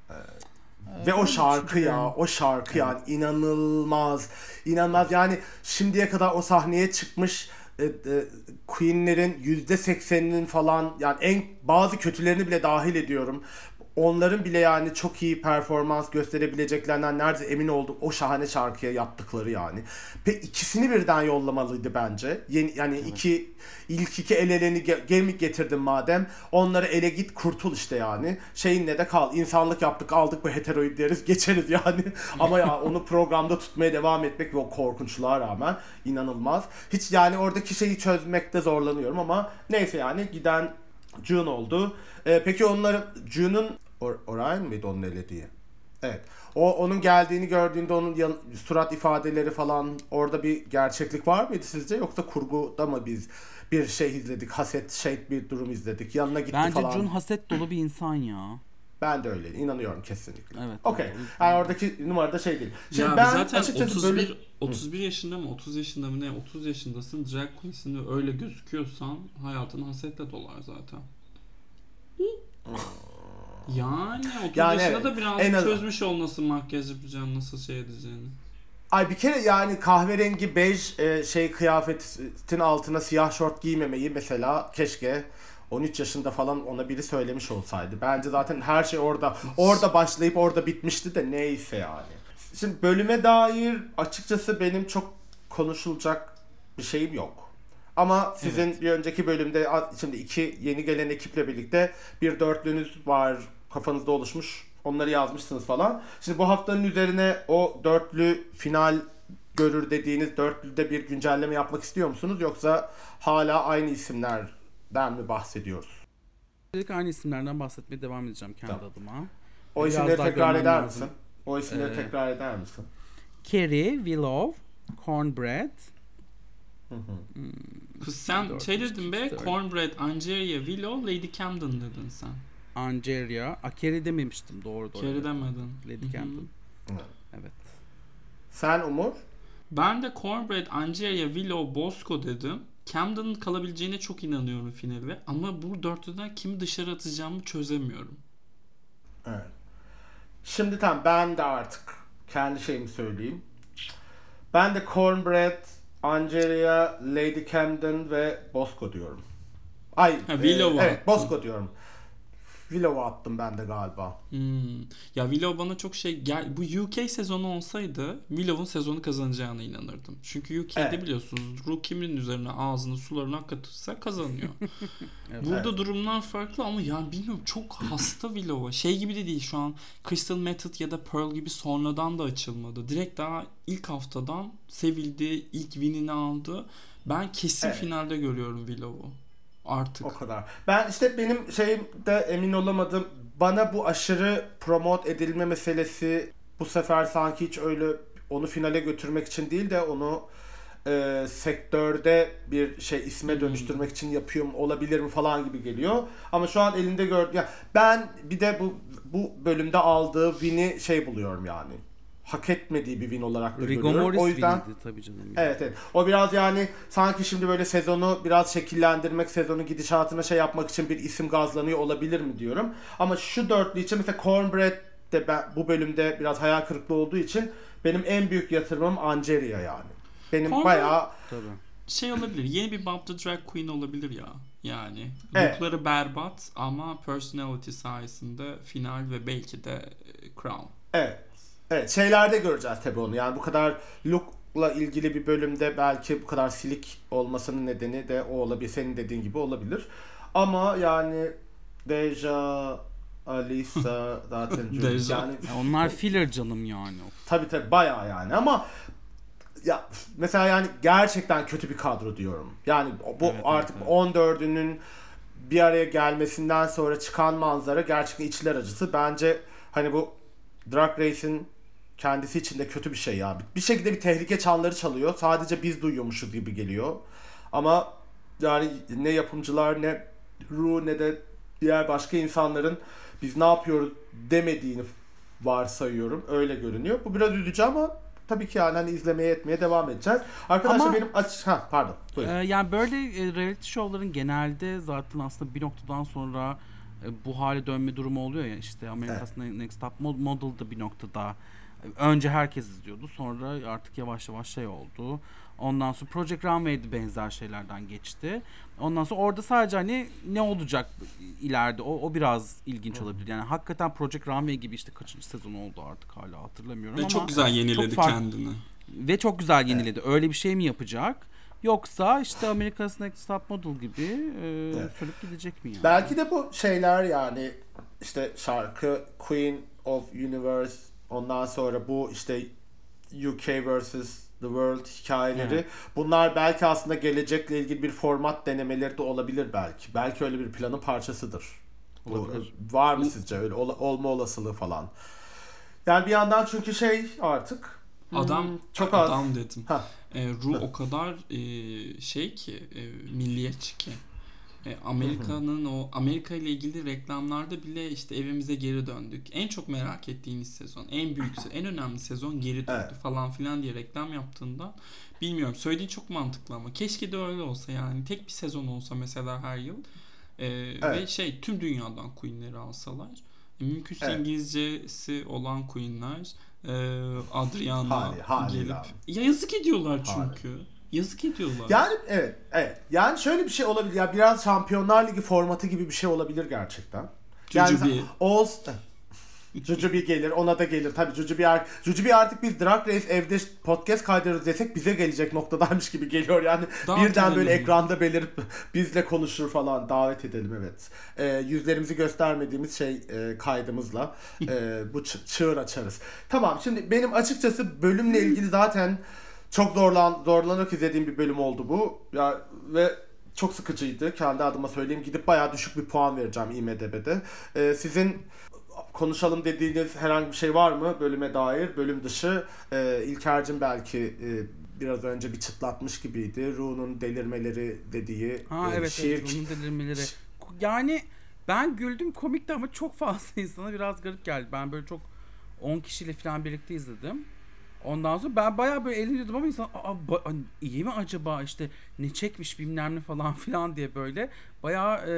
Ve o şarkı ya, yani. o şarkı yani inanılmaz. inanılmaz yani şimdiye kadar o sahneye çıkmış e, e, Queen'lerin yüzde sekseninin falan yani en bazı kötülerini bile dahil ediyorum. Onların bile yani çok iyi performans gösterebileceklerinden neredeyse emin oldum o şahane şarkıya yaptıkları yani. Ve ikisini birden yollamalıydı bence. Yeni, yani iki ilk iki el eleni ge- gemi getirdim madem. Onları ele git kurtul işte yani. Şeyinle de kal. İnsanlık yaptık aldık bu heteroid deriz geçeriz yani. [laughs] Ama ya onu programda tutmaya devam etmek ve o korkunçluğa rağmen inanılmaz. Hiç yani oradaki şeyi çözmekte zorlanıyorum ama neyse yani giden June oldu. Ee, peki onların June'un Or- Orion mıydı onun elediği? Evet. O onun geldiğini gördüğünde onun yan- surat ifadeleri falan orada bir gerçeklik var mıydı sizce yoksa kurguda mı biz bir şey izledik, haset şey bir durum izledik. Yanına gitti Bence falan. Jun haset dolu bir insan ya. Ben de öyle inanıyorum kesinlikle. Evet, Okey. evet. Yani oradaki numara da şey değil. Şimdi ya ben zaten açıkçası 31 böyle 31 yaşında mı 30 yaşında mı ne 30 yaşındasın drag queen'sin ve öyle gözüküyorsan hayatın hasetle dolar zaten. Yani 30 Yani yaşında evet, da biraz en az- çözmüş ol nasıl makyaj yapacağını, nasıl şey edeceğini. Ay bir kere yani kahverengi bej e, şey kıyafetin altına siyah şort giymemeyi mesela keşke 13 yaşında falan ona biri söylemiş olsaydı. Bence zaten her şey orada orada başlayıp orada bitmişti de neyse yani. Şimdi bölüme dair açıkçası benim çok konuşulacak bir şeyim yok. Ama sizin bir önceki bölümde şimdi iki yeni gelen ekiple birlikte bir dörtlünüz var kafanızda oluşmuş. Onları yazmışsınız falan. Şimdi bu haftanın üzerine o dörtlü final görür dediğiniz dörtlüde bir güncelleme yapmak istiyor musunuz? Yoksa hala aynı isimlerden mi bahsediyoruz? Dedik aynı isimlerden bahsetmeye devam edeceğim kendi Tamam. adıma. O Biraz isimleri tekrar eder lazım. misin? O isimleri Ee, tekrar eder misin? Kerry, Willow, Cornbread, Kız sen Dört, şey dedin be dört. Cornbread, Angeria, Willow, Lady Camden dedin sen. Angeria. A, Kerry dememiştim doğru doğru. Carrie demedin. Lady Hı hı. Camden. Evet. Evet. Sen Umur? Ben de Cornbread, Angeria, Willow, Bosco dedim. Camden'ın kalabileceğine çok inanıyorum finale. Ama bu dörtlüden kimi dışarı atacağımı çözemiyorum. Evet. Şimdi tamam ben de artık kendi şeyimi söyleyeyim. Ben de Cornbread, Angelia, Lady Camden ve Bosco diyorum. Ay, Ha, e, Willow'u Evet. Bosco diyorum. Willow'u attım ben de galiba. Hmm. Ya Willow bana çok şey gel bu UK sezonu olsaydı Willow'un sezonu kazanacağına inanırdım. Çünkü UK'de Evet. biliyorsunuz Ru kimin üzerine ağzını sularını akıtırsa kazanıyor. [laughs] Evet. Burada durumlar farklı ama yani bilmiyorum çok hasta Willow'a. Şey gibi de değil şu an Crystal Method ya da Pearl gibi sonradan da açılmadı. Direkt daha ilk haftadan sevildi, ilk winini aldı. Ben kesin Evet. finalde görüyorum Willow'u. Artık. O kadar. Ben işte benim şeyimde emin olamadım. Bana bu aşırı promote edilme meselesi bu sefer sanki hiç öyle onu finale götürmek için değil de onu e, sektörde bir şey isme dönüştürmek için yapıyor mu olabilir mi falan gibi geliyor. Ama şu an elinde gördüm. Ya ben bir de bu bu bölümde aldığı win'i şey buluyorum yani. Hak etmediği bir win olarak da Rigor görüyorum. O yüzden tabii canım. Evet evet. O biraz yani sanki şimdi böyle sezonu biraz şekillendirmek, sezonu gidişatına şey yapmak için bir isim gazlanıyor olabilir mi diyorum. Ama şu dörtlü için mesela Cornbread de ben, bu bölümde biraz hayal kırıklığı olduğu için benim en büyük yatırımım Angeria yani. Benim Cornbread- bayağı Tabii. şey olabilir. Yeni bir Bob the Drag Queen olabilir ya. Yani Evet. lookları berbat ama personality sayesinde final ve belki de e, crown. evet. Evet şeylerde göreceğiz tabii onu. Yani bu kadar look'la ilgili bir bölümde belki bu kadar silik olmasının nedeni de o olabilir. Senin dediğin gibi olabilir. Ama yani Deja, Alisa [laughs] zaten Deja. yani Ya onlar filler canım yani. Tabii tabii bayağı yani ama ya mesela yani gerçekten kötü bir kadro diyorum. Yani bu Evet, evet, artık evet. 14'ünün bir araya gelmesinden sonra çıkan manzara gerçekten içler acısı. Bence hani bu Drag Race'in kendisi için de kötü bir şey ya. Bir şekilde bir tehlike çanları çalıyor. Sadece biz duyuyormuşuz gibi geliyor. Ama yani ne yapımcılar ne Ru ne de diğer başka insanların biz ne yapıyoruz demediğini varsayıyorum. Öyle görünüyor. Bu biraz üzücü ama tabii ki yani hani izlemeye etmeye devam edeceğiz. Arkadaşlar Ama- benim aç ha pardon. Buyurun. Ee, yani böyle e, reality show'ların genelde zaten aslında bir noktadan sonra e, bu hale dönme durumu oluyor ya işte America's Next Top Mo- Model da bir noktada Önce herkes izliyordu. Sonra artık yavaş yavaş şey oldu. Ondan sonra Project Runway'de benzer şeylerden geçti. Ondan sonra orada sadece hani ne olacak ileride o, o biraz ilginç olabilir. Yani hakikaten Project Runway gibi işte kaçıncı sezon oldu artık hala hatırlamıyorum Ve ama çok güzel yeniledi çok kendini. ve çok güzel yeniledi. Öyle bir şey mi yapacak? Yoksa işte America's Next Top Model gibi e, Evet. sürüp gidecek mi yani? Belki de bu şeyler yani işte şarkı Queen of Universe ondan sonra bu işte UK vs. The World hikayeleri Evet. bunlar belki aslında gelecekle ilgili bir format denemeleri de olabilir belki. Belki öyle bir planın parçasıdır. Bu, Olabilir. var mı sizce öyle ola- olma olasılığı falan? Yani bir yandan çünkü şey artık Adam hmm, çok az. adam dedim. Ha. E, Ru o kadar e, şey ki e, milliyetçi ki. E, Amerika'nın o Amerika ile ilgili reklamlarda bile işte evimize geri döndük. En çok merak ettiğiniz sezon, en büyük, en önemli sezon geri döndü Evet. falan filan diye reklam yaptığında bilmiyorum. Söylediğin çok mantıklı ama keşke de öyle olsa yani tek bir sezon olsa mesela her yıl. E, Ve Evet. şey tüm dünyadan Queen'leri alsalar. E, mümkünse Evet. İngilizcesi olan Queen'ler e, Adriana Hali- haliyle gelip abi. ya yazık ediyorlar Hali. Yazık ediyorlar. Yani evet, evet. Yani şöyle bir şey olabilir. Ya biraz Şampiyonlar Ligi formatı gibi bir şey olabilir gerçekten. Yani Jujubi. mesela All Jujubi gelir, ona da gelir. Tabii Jujubi, ar- Jujubi artık biz Drag Race evde podcast kaydırırız desek bize gelecek noktadaymış gibi geliyor. Yani Davet birden böyle edelim. ekranda belirip bizle konuşur falan. Davet edelim evet. Ee, yüzlerimizi göstermediğimiz şey e, kaydımızla e, bu çığır açarız. Tamam şimdi benim açıkçası bölümle ilgili zaten çok zorlan zorlanarak izlediğim bir bölüm oldu bu. Ya ve çok sıkıcıydı. Kendi adıma söyleyeyim. Gidip bayağı düşük bir puan vereceğim IMDb'de. Ee, sizin konuşalım dediğiniz herhangi bir şey var mı bölüme dair? Bölüm dışı e, İlker'cim belki e, biraz önce bir çıtlatmış gibiydi. Ru'nun delirmeleri dediği Ha e, evet, şiir evet onun delirmeleri. Yani ben güldüm komikti ama çok fazla [laughs] insana biraz garip geldi. Ben böyle çok 10 kişiyle falan birlikte izledim. Ondan sonra ben bayağı böyle eğleniyordum ama insan Aa, ba- hani iyi mi acaba işte ne çekmiş bilmem ne falan [laughs] filan diye böyle bayağı e,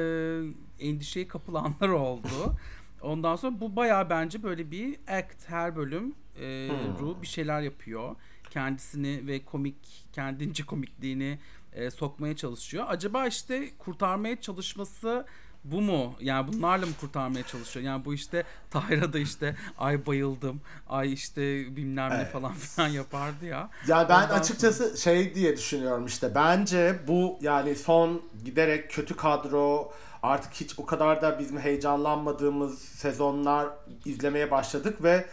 endişeye kapılanlar oldu. [laughs] Ondan sonra bu bayağı bence böyle bir act her bölüm e, Hmm. Ru bir şeyler yapıyor. Kendisini ve komik kendince komikliğini e, sokmaya çalışıyor. Acaba işte kurtarmaya çalışması bu mu? Yani bunlarla mı kurtarmaya çalışıyor? Yani bu işte Tahir'a da işte ay bayıldım, ay işte bilmem ne Evet. falan [laughs] filan yapardı ya. Ya ben Ondan açıkçası şey diye düşünüyorum işte bence bu yani son giderek kötü kadro artık hiç o kadar da bizim heyecanlanmadığımız sezonlar izlemeye başladık ve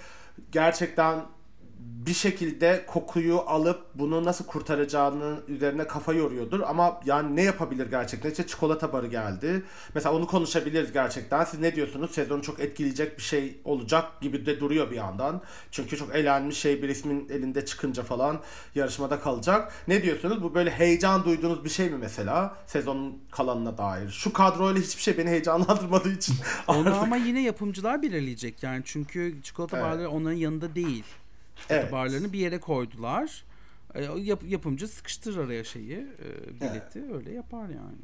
gerçekten bir şekilde kokuyu alıp bunu nasıl kurtaracağını üzerine kafa yoruyordur. Ama yani ne yapabilir gerçekten? İşte çikolata barı geldi. Mesela onu konuşabiliriz gerçekten. Siz ne diyorsunuz? Sezonu çok etkileyecek bir şey olacak gibi de duruyor bir yandan. Çünkü çok elenmiş şey bir ismin elinde çıkınca falan yarışmada kalacak. Ne diyorsunuz? Bu böyle heyecan duyduğunuz bir şey mi mesela sezonun kalanına dair? Şu kadroyla hiçbir şey beni heyecanlandırmadığı için Onu [laughs] ama yine yapımcılar belirleyecek. Yani çünkü çikolata Evet. barları onların yanında değil. Evet. barlarını bir yere koydular. E, yap- yapımcı sıkıştırır araya şeyi, e, bileti öyle yapar yani.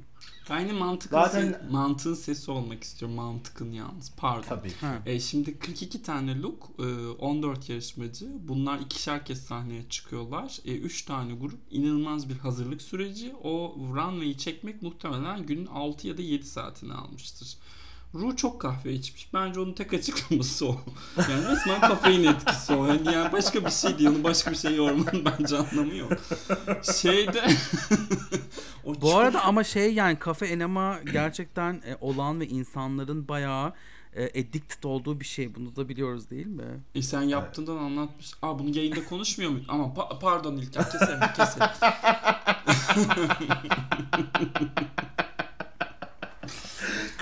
Ben yine mantıkın, Zaten- se- mantığın sesi olmak istiyorum. Mantıkın yalnız. Pardon. tabii. Ha. E, şimdi 42 tane look, e, 14 yarışmacı. Bunlar ikişer kez sahneye çıkıyorlar. 3 tane grup. inanılmaz bir hazırlık süreci. O runway'i çekmek muhtemelen günün 6 ya da 7 saatini almıştır. Ru çok kahve içmiş. Bence onun tek açıklaması o. Yani resmen kafein etkisi o. Yani, yani başka bir şey değil. Onu başka bir şey yormanın [laughs] bence anlamı yok. Şeyde... [laughs] o Bu çok- arada ama şey yani kafe enema gerçekten e, olan ve insanların bayağı e, addicted olduğu bir şey. Bunu da biliyoruz değil mi? E sen yaptığından anlatmış. Aa bunu yayında konuşmuyor muyuz? Ama pa- pardon İlker keselim keselim. [laughs]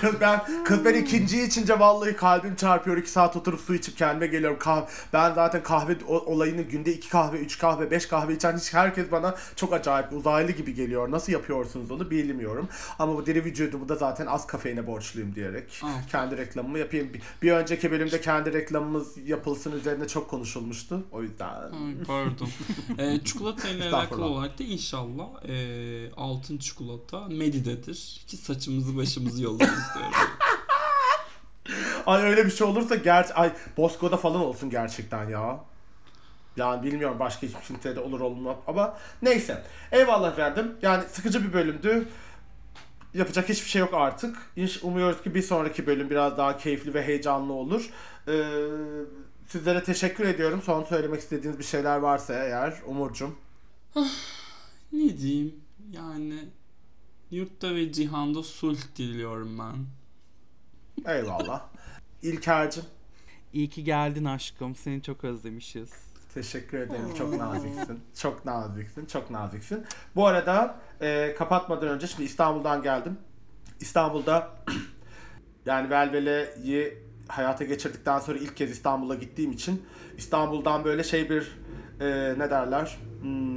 Kız ben kız ben ikinciyi içince vallahi kalbim çarpıyor. iki saat oturup su içip kendime geliyorum. Kah ben zaten kahve olayını günde iki kahve, üç kahve, beş kahve içen hiç herkes bana çok acayip uzaylı gibi geliyor. Nasıl yapıyorsunuz onu bilmiyorum. Ama bu deri vücudumu da zaten az kafeine borçluyum diyerek Ah. kendi reklamımı yapayım. Bir, bir önceki bölümde kendi reklamımız yapılsın üzerine çok konuşulmuştu. O yüzden Ay pardon. [laughs] E, çikolata ile alakalı olarak da inşallah e, altın çikolata Medi'dedir. Ki saçımızı başımızı yollarız diyorum. [laughs] ay öyle bir şey olursa ger ay Bosco'da falan olsun gerçekten ya. Yani bilmiyorum başka hiçbir kimseye de olur olmaz ama neyse. Eyvallah efendim. Yani sıkıcı bir bölümdü. Yapacak hiçbir şey yok artık. İnş- Umuyoruz ki bir sonraki bölüm biraz daha keyifli ve heyecanlı olur. Ee, sizlere teşekkür ediyorum. Son söylemek istediğiniz bir şeyler varsa eğer Umurcum. Ne diyeyim? Yani yurtta ve cihanda sulh diliyorum ben. Eyvallah. İlker'cim. İyi ki geldin aşkım. Seni çok özlemişiz. Teşekkür ederim. Çok naziksin. Çok naziksin. Çok naziksin. Bu arada e, kapatmadan önce şimdi İstanbul'dan geldim. İstanbul'da [clears throat] yani Velvele'yi hayata geçirdikten sonra ilk kez İstanbul'a gittiğim için İstanbul'dan böyle şey bir e, ne derler Hmm,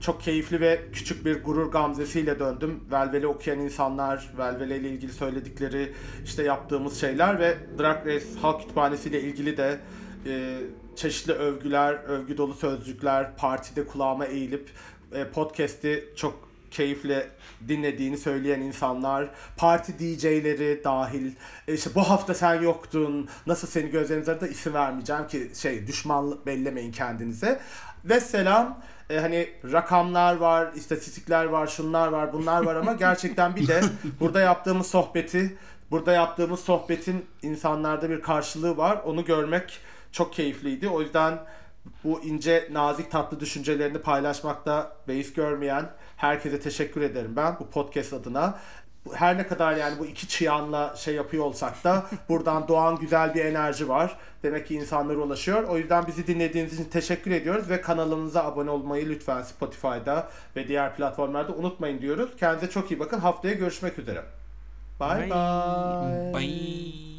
çok keyifli ve küçük bir gurur gamzesiyle döndüm. Velvele okuyan insanlar, Velvele ile ilgili söyledikleri, işte yaptığımız şeyler ve Drag Race Halk Kütüphanesi ile ilgili de e, çeşitli övgüler, övgü dolu sözcükler, partide kulağıma eğilip e, podcast'i çok keyifle dinlediğini söyleyen insanlar, parti DJ'leri dahil, e, işte bu hafta sen yoktun, nasıl seni gözlerinize de isim vermeyeceğim ki şey düşmanlık bellemeyin kendinize. Ve selam e, hani rakamlar var, istatistikler var, şunlar var, bunlar var ama gerçekten bir de [laughs] burada yaptığımız sohbeti, burada yaptığımız sohbetin insanlarda bir karşılığı var. Onu görmek çok keyifliydi. O yüzden bu ince, nazik, tatlı düşüncelerini paylaşmakta beis görmeyen herkese teşekkür ederim ben bu podcast adına. Her ne kadar yani bu iki çıyanla şey yapıyor olsak da [laughs] buradan doğan güzel bir enerji var. Demek ki insanlara ulaşıyor. O yüzden bizi dinlediğiniz için teşekkür ediyoruz ve kanalımıza abone olmayı lütfen Spotify'da ve diğer platformlarda unutmayın diyoruz. Kendinize çok iyi bakın. Haftaya görüşmek üzere. Bye Bye. bye. Bye.